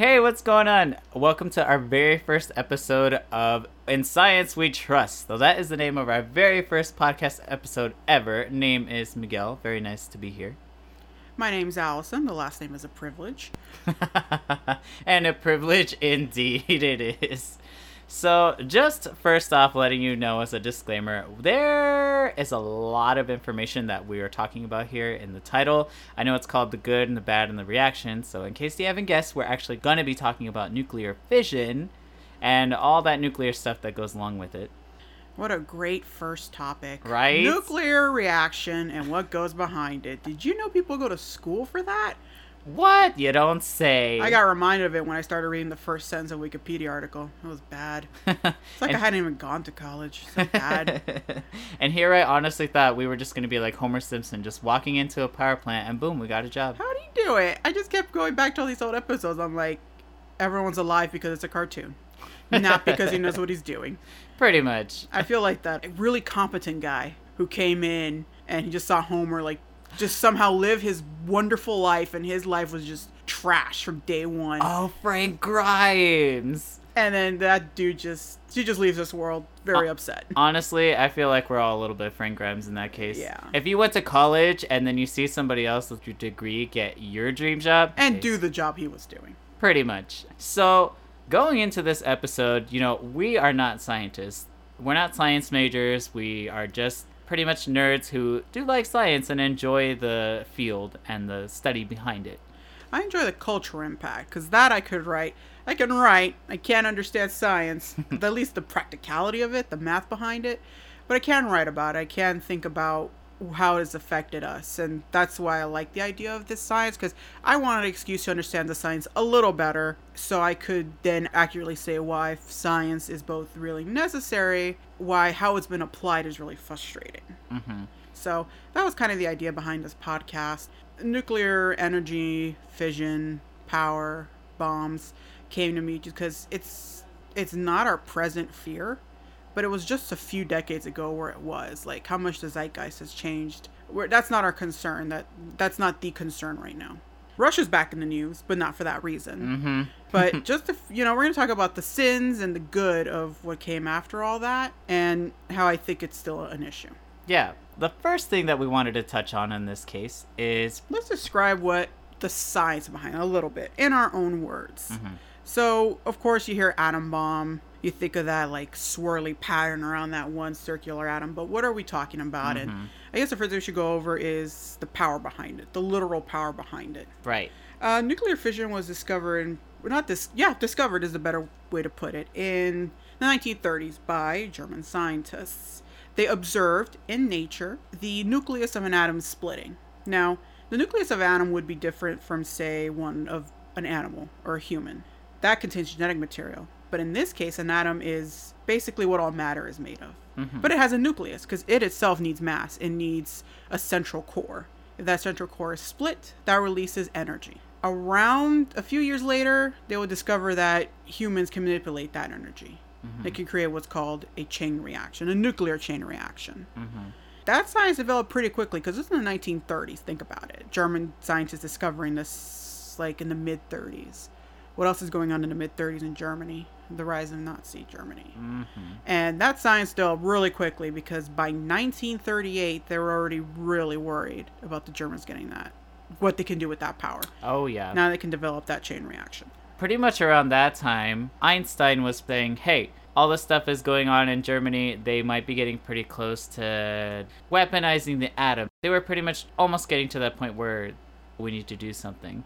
Hey, what's going on? Welcome to our very first episode of In Science We Trust. So that is the name of our very first podcast episode ever. Name is Miguel. Very nice to be here. My name's Allison. The last name is a privilege. and a privilege indeed it is. So, just first off, letting you know as a disclaimer, there is a lot of information that we are talking about here in the title. I know it's called The Good and the Bad and the Reaction, so in case you haven't guessed, we're actually going to be talking about nuclear fission and all that nuclear stuff that goes along with it. What a great first topic. Right? Nuclear reaction and what goes behind it. Did you know people go to school for that? What? You don't say. I got reminded of it when I started reading the first sentence of Wikipedia article. It was bad. It's like And- I hadn't even gone to college. So bad. and here I honestly thought we were just going to be like Homer Simpson, just walking into a power plant and boom, we got a job. How do you do it? I just kept going back to all these old episodes. I'm like, everyone's alive because it's a cartoon, not because he knows what he's doing. Pretty much. I feel like that really competent guy who came in and he just saw Homer like just somehow live his wonderful life and his life was just trash from day one. Oh, Frank Grimes. And then that dude just she just leaves this world very Uh, upset. Honestly, I feel like we're all a little bit Frank Grimes in that case. Yeah. If you went to college and then you see somebody else with your degree get your dream job And do the job he was doing. pretty much. So, going into this episode, you know, we are not scientists. We're not science majors. We are just pretty much nerds who do like science and enjoy the field and the study behind it. I enjoy the cultural impact because that I could write. I can write. I can't understand science, at least the practicality of it, the math behind it. But I can write about it. I can think about how it has affected us, and that's why I like the idea of this science because I wanted an excuse to understand the science a little better, so I could then accurately say why science is both really necessary, why how it's been applied is really frustrating. hmm So that was kind of the idea behind this podcast. Nuclear energy, fission, power, bombs came to me because it's it's not our present fear, but it was just a few decades ago where it was. Like how much the zeitgeist has changed. Where that's not our concern. That that's not the concern right now. Russia's back in the news, but not for that reason. hmm But just to, you know, we're going to talk about the sins and the good of what came after all that and how I think it's still an issue. Yeah. The first thing that we wanted to touch on in this case is let's describe what the science behind it a little bit in our own words. Mm-hmm. So, of course, you hear atom bomb. You think of that like swirly pattern around that one circular atom, but what are we talking about? Mm-hmm. And I guess the first thing we should go over is the power behind it, the literal power behind it. right. Uh, nuclear fission was discovered, well, not this, yeah, discovered is a better way to put it, in the 1930s by German scientists. They observed in nature the nucleus of an atom splitting. Now, the nucleus of an atom would be different from, say, one of an animal or a human. That contains genetic material. But in this case, an atom is basically what all matter is made of. Mm-hmm. But it has a nucleus because it itself needs mass. It needs a central core. If that central core is split, that releases energy. Around a few years later, they will discover that humans can manipulate that energy. Mm-hmm. They can create what's called a chain reaction, a nuclear chain reaction. Mm-hmm. That science developed pretty quickly because this is in the 1930s. Think about it. German scientists discovering this like in the mid 30s. What else is going on in the mid 30s in Germany? The rise of Nazi Germany. Mm-hmm. And that science developed really quickly because by 1938, they were already really worried about the Germans getting that, what they can do with that power. Oh, yeah. Now they can develop that chain reaction. pretty much around that time, Einstein was saying, hey, all this stuff is going on in Germany. They might be getting pretty close to weaponizing the atom. They were pretty much almost getting to that point where we need to do something.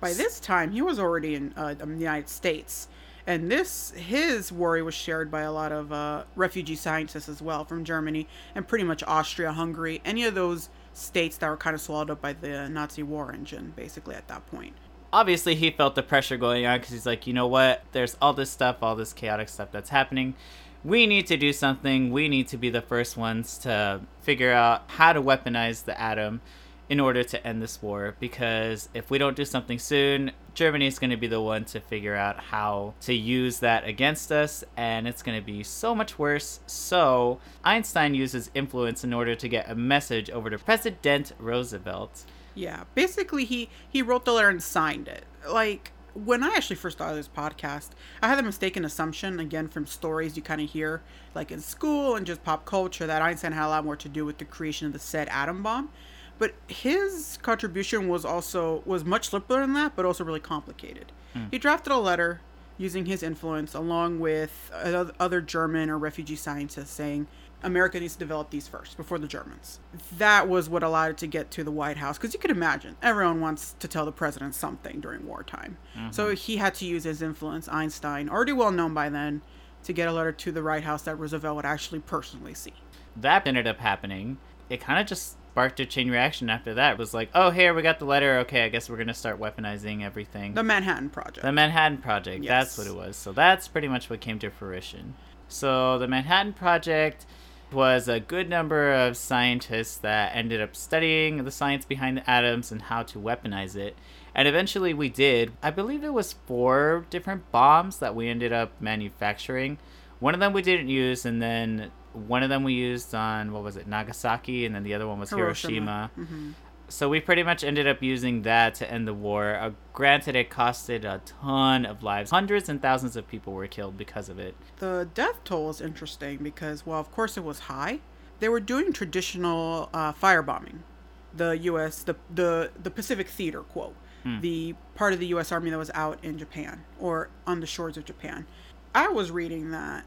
By this time, he was already in uh, the United States. And this, his worry was shared by a lot of uh, refugee scientists as well from Germany and pretty much Austria, Hungary, any of those states that were kind of swallowed up by the Nazi war engine, basically, at that point. Obviously, he felt the pressure going on because he's like, you know what? There's all this stuff, all this chaotic stuff that's happening. We need to do something. We need to be the first ones to figure out how to weaponize the atom in order to end this war because if we don't do something soon, Germany is going to be the one to figure out how to use that against us and it's going to be so much worse. So, Einstein uses influence in order to get a message over to President Roosevelt. Yeah, basically he he wrote the letter and signed it. Like when I actually first started this podcast, I had a mistaken assumption, again, from stories you kind of hear, like in school and just pop culture, that Einstein had a lot more to do with the creation of the said atom bomb. But his contribution was also was much simpler than that, but also really complicated. Hmm. He drafted a letter using his influence, along with other German or refugee scientists, saying America needs to develop these first before the Germans. That was what allowed it to get to the White House, because you could imagine everyone wants to tell the president something during wartime. Mm-hmm. So he had to use his influence, Einstein, already well known by then, to get a letter to the White House that Roosevelt would actually personally see. That ended up happening. It kind of just sparked a chain reaction after that. Was like, oh, here, we got the letter. Okay, I guess we're going to start weaponizing everything. The Manhattan Project. The Manhattan Project. Yes. That's what it was. So that's pretty much what came to fruition. So the Manhattan Project was a good number of scientists that ended up studying the science behind the atoms and how to weaponize it. And eventually we did. I believe it was four different bombs that we ended up manufacturing. One of them we didn't use, and then one of them we used on, what was it, Nagasaki, and then the other one was Hiroshima. hmm So we pretty much ended up using that to end the war. Uh, granted, it costed a ton of lives. Hundreds and thousands of people were killed because of it. The death toll is interesting because, well, of course it was high. They were doing traditional uh, firebombing. The U.S. the the the Pacific Theater quote, the part of the U.S. Army that was out in Japan or on the shores of Japan. I was reading that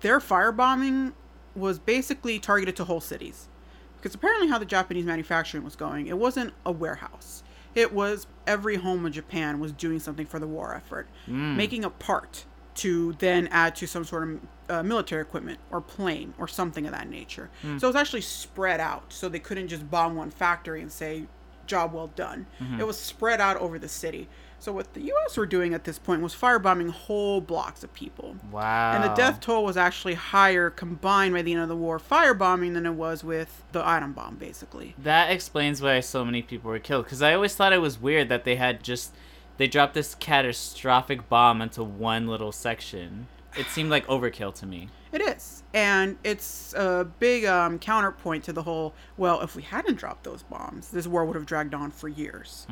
their firebombing was basically targeted to whole cities, because apparently how the Japanese manufacturing was going, it wasn't a warehouse. It was every home in Japan was doing something for the war effort, mm. making a part to then add to some sort of uh, military equipment or plane or something of that nature. Mm. So it was actually spread out. So they couldn't just bomb one factory and say, job well done. Mm-hmm. It was spread out over the city. So what the U.S. were doing at this point was firebombing whole blocks of people. Wow. And the death toll was actually higher combined by the end of the war firebombing than it was with the atom bomb, basically. That explains why so many people were killed. Because I always thought it was weird that they had just. They dropped this catastrophic bomb into one little section. It seemed like overkill to me. It is. And it's a big um, counterpoint to the whole, well, if we hadn't dropped those bombs, this war would have dragged on for years.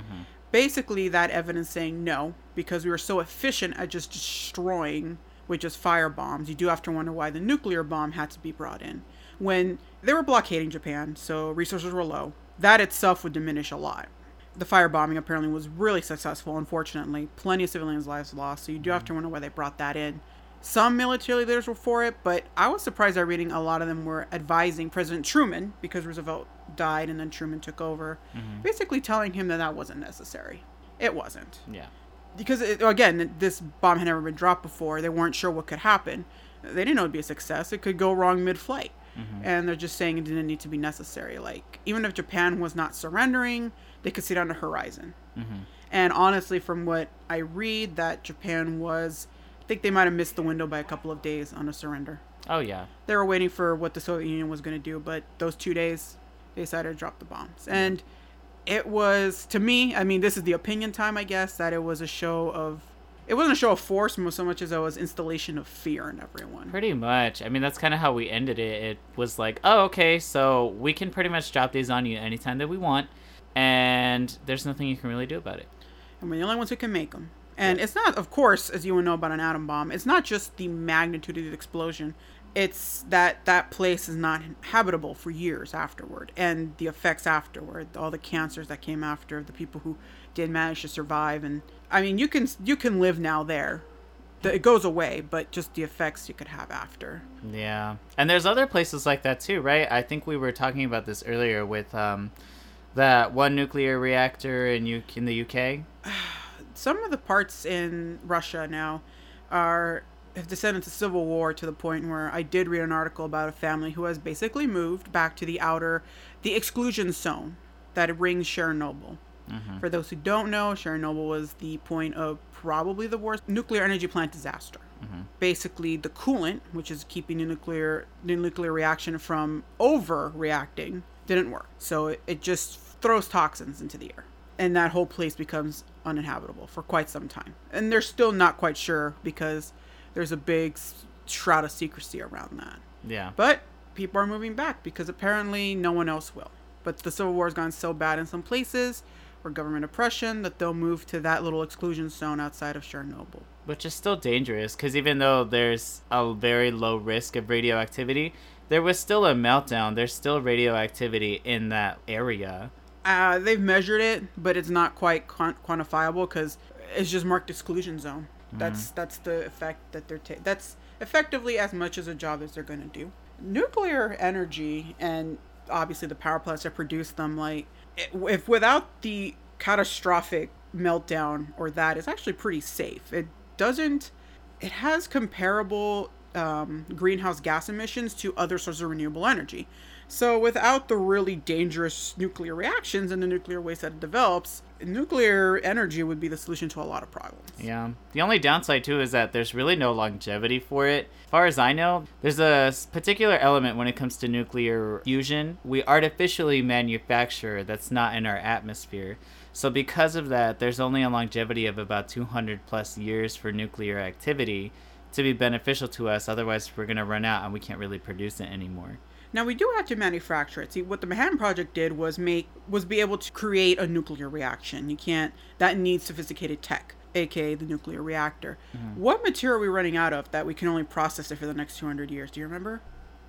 Basically, that evidence saying no, because we were so efficient at just destroying with just fire bombs, you do have to wonder why the nuclear bomb had to be brought in. When they were blockading Japan, so resources were low, that itself would diminish a lot. The firebombing apparently was really successful, unfortunately. Plenty of civilians' lives lost, so you do have to wonder why they brought that in. Some military leaders were for it, but I was surprised by reading a lot of them were advising President Truman, because Roosevelt died and then Truman took over, mm-hmm. basically telling him that that wasn't necessary. It wasn't Yeah. because it, again, this bomb had never been dropped before. They weren't sure what could happen. They didn't know it'd be a success. It could go wrong mid-flight, mm-hmm. and they're just saying it didn't need to be necessary. Like even if Japan was not surrendering, they could see it on the horizon. Mm-hmm. And honestly, from what I read, that Japan was, think they might have missed the window by a couple of days on a surrender. Oh, yeah. They were waiting for what the Soviet Union was going to do, but those two days, they decided to drop the bombs. And it was, to me, I mean, this is the opinion time, I guess, that it was a show of, it wasn't a show of force so much as it was installation of fear in everyone. Pretty much. I mean, that's kind of how we ended it. It was like, oh, okay, so we can pretty much drop these on you anytime that we want, and there's nothing you can really do about it. And we're the only ones who can make them. And it's not, of course, as you would know about an atom bomb, it's not just the magnitude of the explosion. It's that that place is not habitable for years afterward, and the effects afterward, all the cancers that came after, the people who did manage to survive, and I mean, you can you can live now there. The- It goes away, but just the effects you could have after. Yeah, and there's other places like that too, right? I think we were talking about this earlier with um, that one nuclear reactor in U- in the UK. some of the parts in Russia now are have descended to civil war to the point where I did read an article about a family who has basically moved back to the outer, the exclusion zone that rings Chernobyl. Mm-hmm. For those who don't know, Chernobyl was the point of probably the worst nuclear energy plant disaster. Mm-hmm. Basically, the coolant, which is keeping the nuclear the nuclear reaction from overreacting, didn't work. So it, it just throws toxins into the air and that whole place becomes uninhabitable for quite some time. And they're still not quite sure because there's a big shroud of secrecy around that. Yeah. But people are moving back because apparently no one else will. But the Civil War has gone so bad in some places or government oppression, that they'll move to that little exclusion zone outside of Chernobyl. Which is still dangerous because even though there's a very low risk of radioactivity, there was still a meltdown. There's still radioactivity in that area. Uh, they've measured it, but it's not quite quant- quantifiable because it's just marked exclusion zone. That's that's the effect that they're taking. That's effectively as much as a job as they're going to do. Nuclear energy and obviously the power plants that produce them, like if without the catastrophic meltdown or that, it's actually pretty safe. It doesn't. It has comparable um, greenhouse gas emissions to other sources of renewable energy. So without the really dangerous nuclear reactions and the nuclear waste that it develops, nuclear energy would be the solution to a lot of problems. Yeah. The only downside too is that there's really no longevity for it. As far as I know, there's a particular element when it comes to nuclear fusion we artificially manufacture that's not in our atmosphere. So because of that, there's only a longevity of about 200 plus years for nuclear activity to be beneficial to us. Otherwise, we're going to run out and we can't really produce it anymore. Now we do have to manufacture it. See, what the Manhattan Project did was make was be able to create a nuclear reaction. You can't. That needs sophisticated tech, aka the nuclear reactor. What material are we running out of that we can only process it for the next 200 years? Do you remember?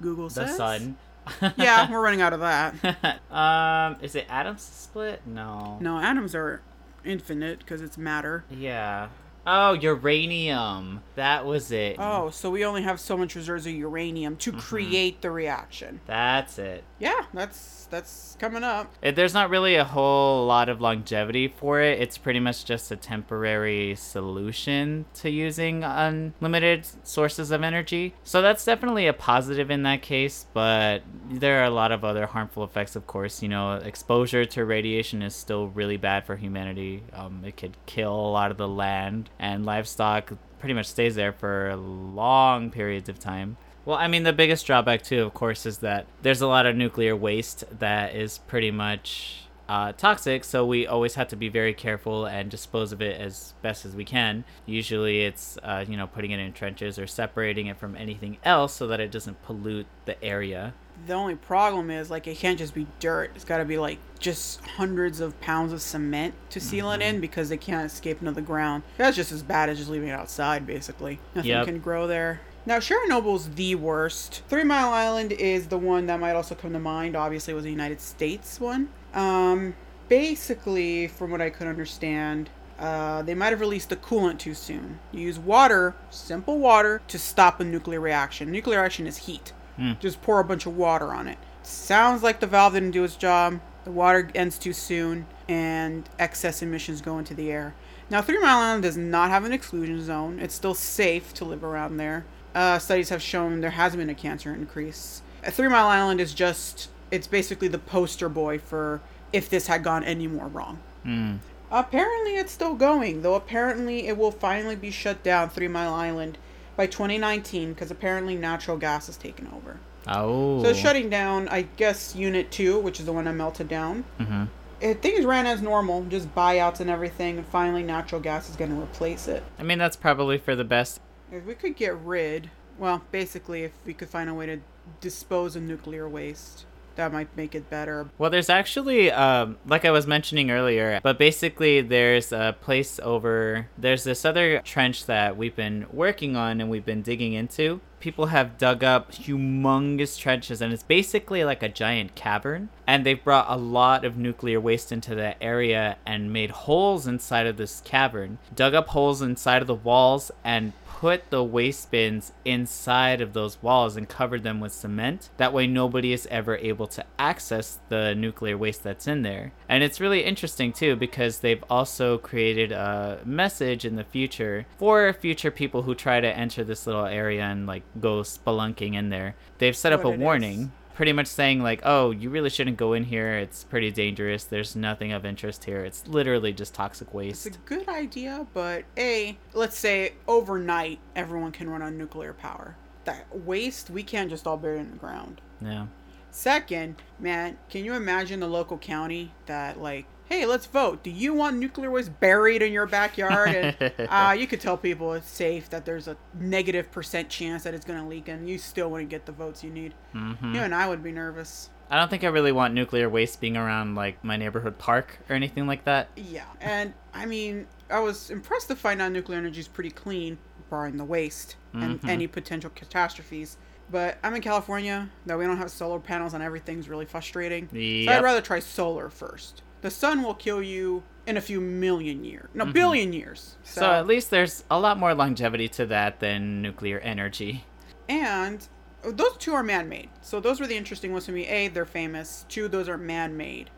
Google The says. sun. yeah, we're running out of that. um, is it atoms split? No. No, atoms are infinite because it's matter. Yeah. Oh, uranium. That was it. Oh, so we only have so much reserves of uranium to create the reaction. That's it. Yeah, that's that's coming up. It- There's not really a whole lot of longevity for it. It's pretty much just a temporary solution to using unlimited sources of energy. So that's definitely a positive in that case, but there are a lot of other harmful effects, of course. You know, exposure to radiation is still really bad for humanity. Um, it could kill a lot of the land, and livestock pretty much stays there for long periods of time. Well, I mean, the biggest drawback, too, of course, is that there's a lot of nuclear waste that is pretty much uh, toxic, so we always have to be very careful and dispose of it as best as we can. Usually, it's, uh, you know, putting it in trenches or separating it from anything else so that it doesn't pollute the area. The only problem is like it can't just be dirt. It's got to be like just hundreds of pounds of cement to seal it in because they can't escape into the ground. That's just as bad as just leaving it outside, basically. Nothing Yep. can grow there. Now Chernobyl's the worst. Three Mile Island is the one that might also come to mind. Obviously, it was a United States one. Um, basically, from what I could understand, uh, they might have released the coolant too soon. You use water, simple water, to stop a nuclear reaction. Nuclear reaction is heat. Just pour a bunch of water on it. Sounds like the valve didn't do its job. The water ends too soon, and excess emissions go into the air. Now, Three Mile Island does not have an exclusion zone. It's still safe to live around there. Uh, studies have shown there has been a cancer increase. Uh, Three Mile Island is just, it's basically the poster boy for if this had gone any more wrong. Hmm. Apparently, it's still going, though. Apparently, it will finally be shut down, Three Mile Island, by 2019, because apparently natural gas is taken over. Oh. So, shutting down, I guess, Unit 2, which is the one that melted down. Mm-hmm. Uh, Things ran as normal, just buyouts and everything, and finally, natural gas is going to replace it. I mean, that's probably for the best. If we could get rid, well, basically, if we could find a way to dispose of nuclear waste, that might make it better. Well, there's actually, um, like I was mentioning earlier, but basically there's a place over, there's this other trench that we've been working on and we've been digging into. People have dug up humongous trenches and it's basically like a giant cavern. And they've brought a lot of nuclear waste into that area and made holes inside of this cavern, dug up holes inside of the walls and put the waste bins inside of those walls and covered them with cement. That way, nobody is ever able to access the nuclear waste that's in there. And it's really interesting too because they've also created a message in the future for future people who try to enter this little area and like go spelunking in there. They've set up What a warning. is. Pretty much saying like, oh, you really shouldn't go in here. It's pretty dangerous. There's nothing of interest here. It's literally just toxic waste. It's a good idea, but A, let's say overnight everyone can run on nuclear power. That waste, we can't just all bury it in the ground. Yeah. Second, man, can you imagine the local county that, like, hey, let's vote. Do you want nuclear waste buried in your backyard? And uh, you could tell people it's safe, that there's a negative percent chance that it's going to leak, and you still wouldn't get the votes you need. hmm You and I would be nervous. I don't think I really want nuclear waste being around like my neighborhood park or anything like that. Yeah, and I mean, I was impressed to find out nuclear energy is pretty clean, barring the waste and Mhm. any potential catastrophes. But I'm in California, that we don't have solar panels on everything's really frustrating. So I'd rather try solar first. The sun will kill you in a few million years, no, Mhm. billion years. So at least there's a lot more longevity to that than nuclear energy. And those two are man made. So those were the interesting ones to me. A, they're famous. Two, those are man made.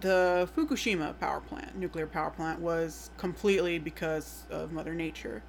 The Fukushima power plant, nuclear power plant, was completely because of Mother Nature.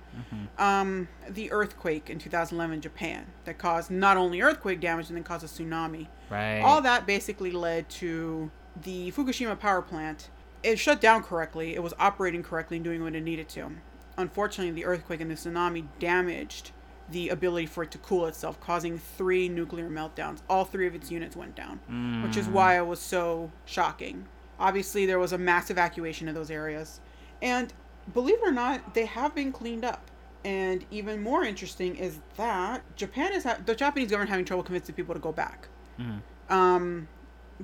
Um, the earthquake in 2011 in Japan that caused not only earthquake damage and then caused a tsunami. Right. All that basically led to the Fukushima power plant. It shut down correctly. It was operating correctly and doing what it needed to. Unfortunately, the earthquake and the tsunami damaged the ability for it to cool itself, causing three nuclear meltdowns. All three of its units went down, which is why it was so shocking. Obviously, there was a mass evacuation of those areas. And believe it or not, they have been cleaned up. And even more interesting is that Japan is ha- the Japanese government having trouble convincing people to go back. Mhm. Um,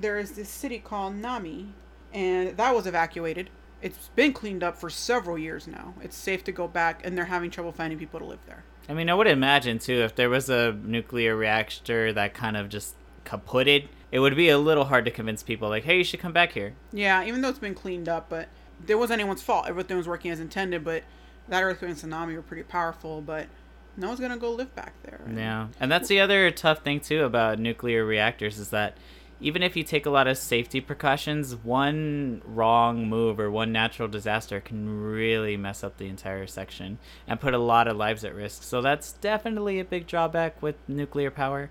there is this city called Namie, and that was evacuated. It's been cleaned up for several years now. It's safe to go back, and they're having trouble finding people to live there. I mean, I would imagine too if there was a nuclear reactor that kind of just kaputted, it would be a little hard to convince people like, "Hey, you should come back here." Yeah, even though it's been cleaned up, but there wasn't anyone's fault. Everything was working as intended, but that earthquake and tsunami were pretty powerful, but no one's gonna go live back there. Yeah, and that's the other tough thing too about nuclear reactors is that even if you take a lot of safety precautions, one wrong move or one natural disaster can really mess up the entire section and put a lot of lives at risk. So that's definitely a big drawback with nuclear power.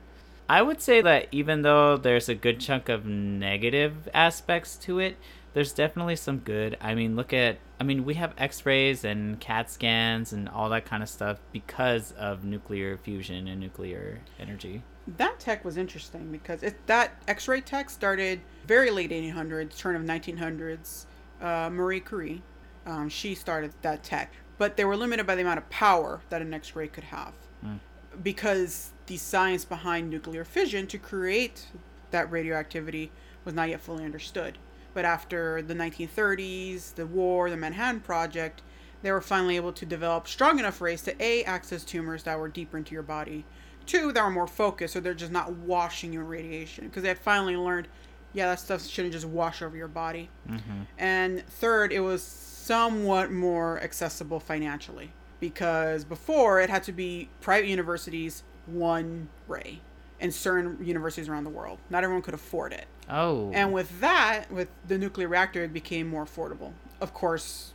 I would say that even though there's a good chunk of negative aspects to it, there's definitely some good. I mean, look at I mean, we have x-rays and CAT scans and all that kind of stuff because of nuclear fusion and nuclear energy. That tech was interesting because it that X-ray tech started very late 1800s, turn of 1900s. Uh, Marie Curie, um, she started that tech, but they were limited by the amount of power that an X-ray could have, Mm. because the science behind nuclear fission to create that radioactivity was not yet fully understood. But after the 1930s, the war, the Manhattan Project, they were finally able to develop strong enough rays to a access tumors that were deeper into your body, two that were more focused, so they're just not washing you in radiation because they had finally learned, yeah, that stuff shouldn't just wash over your body. Mm-hmm. And third, it was somewhat more accessible financially because before it had to be private universities, one ray, and certain universities around the world. Not everyone could afford it. Oh. And with that, with the nuclear reactor, it became more affordable. Of course,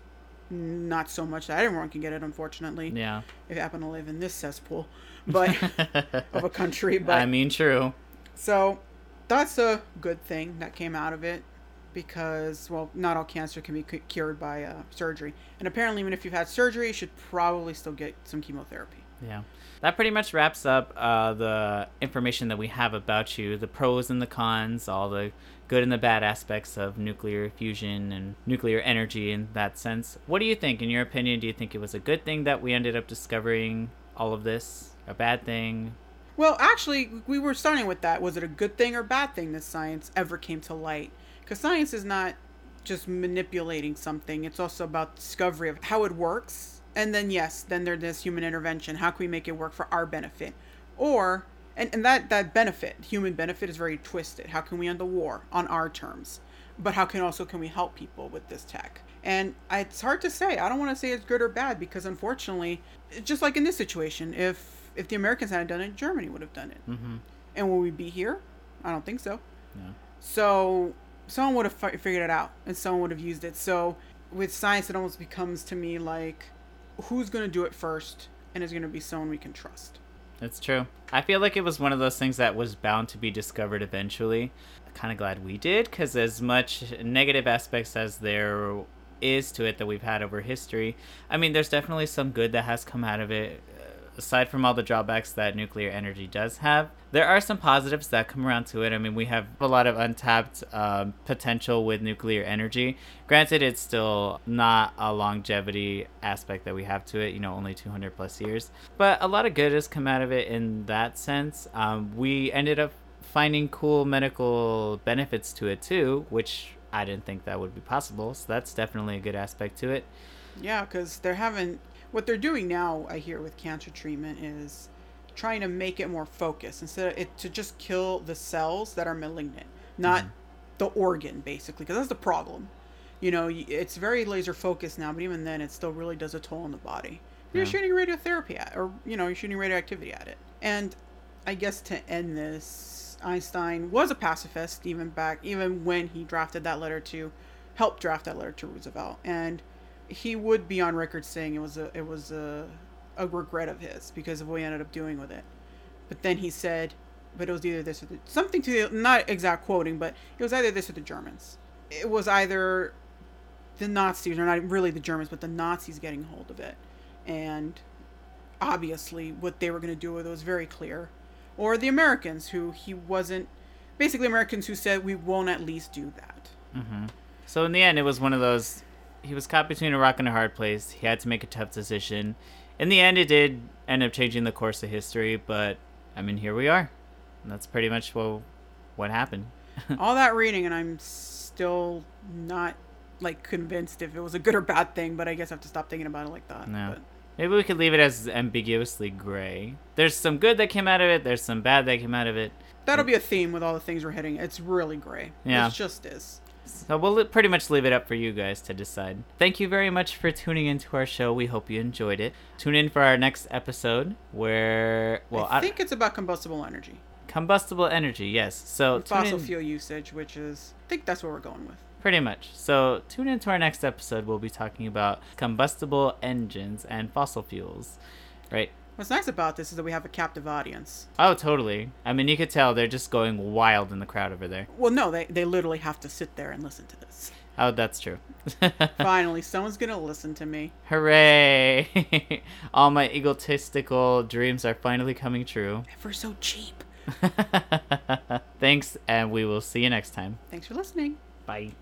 not so much that everyone can get it, unfortunately, yeah. if you happen to live in this cesspool, but of a country. But I mean, true. so that's a good thing that came out of it because, well, not all cancer can be cured by uh, surgery. And apparently, even if you've had surgery, you should probably still get some chemotherapy. Yeah. That pretty much wraps up uh, the information that we have about you the pros and the cons, all the good and the bad aspects of nuclear fusion and nuclear energy in that sense. What do you think? In your opinion, do you think it was a good thing that we ended up discovering all of this? A bad thing? Well, actually, we were starting with that. Was it a good thing or bad thing that science ever came to light? Because science is not just manipulating something, it's also about discovery of how it works. And then, yes, then there's this human intervention. How can we make it work for our benefit? Or, and, and that, that benefit, human benefit, is very twisted. How can we end the war on our terms? But how can also can we help people with this tech? And it's hard to say. I don't want to say it's good or bad because unfortunately, just like in this situation, if if the Americans hadn't done it, Germany would have done it. Mm-hmm. And will we be here? I don't think so. Yeah. So someone would have fi- figured it out, and someone would have used it. So with science, it almost becomes to me like, who's going to do it first, and is going to be someone we can trust. That's true. I feel like it was one of those things that was bound to be discovered eventually. Kind of glad we did, because as much negative aspects as there is to it that we've had over history, I mean, there's definitely some good that has come out of it. Aside from all the drawbacks that nuclear energy does have, there are some positives that come around to it. I mean, we have a lot of untapped um, potential with nuclear energy. Granted, it's still not a longevity aspect that we have to it, you know, only 200 plus years. But a lot of good has come out of it in that sense. Um, we ended up finding cool medical benefits to it too, which I didn't think that would be possible. So that's definitely a good aspect to it. Yeah, because they're having what they're doing now. I hear with cancer treatment is trying to make it more focused instead of it to just kill the cells that are malignant, not mm-hmm. the organ, basically, because that's the problem. You know, it's very laser focused now, but even then, it still really does a toll on the body. You're Yeah. shooting radiotherapy at, or you know, you're shooting radioactivity at it. And I guess to end this, Einstein was a pacifist even back, even when he drafted that letter to, help draft that letter to Roosevelt, and he would be on record saying it was a it was a a regret of his because of what he ended up doing with it. But then he said, but it was either this or the, something to the not exact quoting, but it was either this or the Germans. It was either the Nazis or not really the Germans, but the Nazis getting hold of it, and obviously what they were going to do with it was very clear, or the Americans who he wasn't. Basically, Americans who said we won't at least do that. Mm-hmm. So in the end, it was one of those. He was caught between a rock and a hard place. He had to make a tough decision. In the end, it did end up changing the course of history, but I mean, here we are. And that's pretty much what what happened. all that reading and i'm still not like convinced if it was a good or bad thing but i guess i have to stop thinking about it like that No. but Maybe we could leave it as ambiguously gray. There's some good that came out of it. There's some bad that came out of it. that'll be a theme with all the things we're hitting it's really gray Yeah. it just is So we'll pretty much leave it up for you guys to decide. Thank you very much for tuning into our show. We hope you enjoyed it. Tune in for our next episode where well, i think it's about combustible energy combustible energy. Yes. So fossil fuel usage which is i think that's what we're going with Pretty much. So tune into our next episode. We'll be talking about combustible engines and fossil fuels. Right. What's nice about this is that we have a captive audience Oh, totally. I mean, you could tell they're just going wild in the crowd over there. well no they, they literally have to sit there and listen to this Oh, that's true. finally someone's gonna listen to me Hooray! All my egotistical dreams are finally coming true. if we're so cheap Thanks, and we will see you next time. thanks for listening Bye.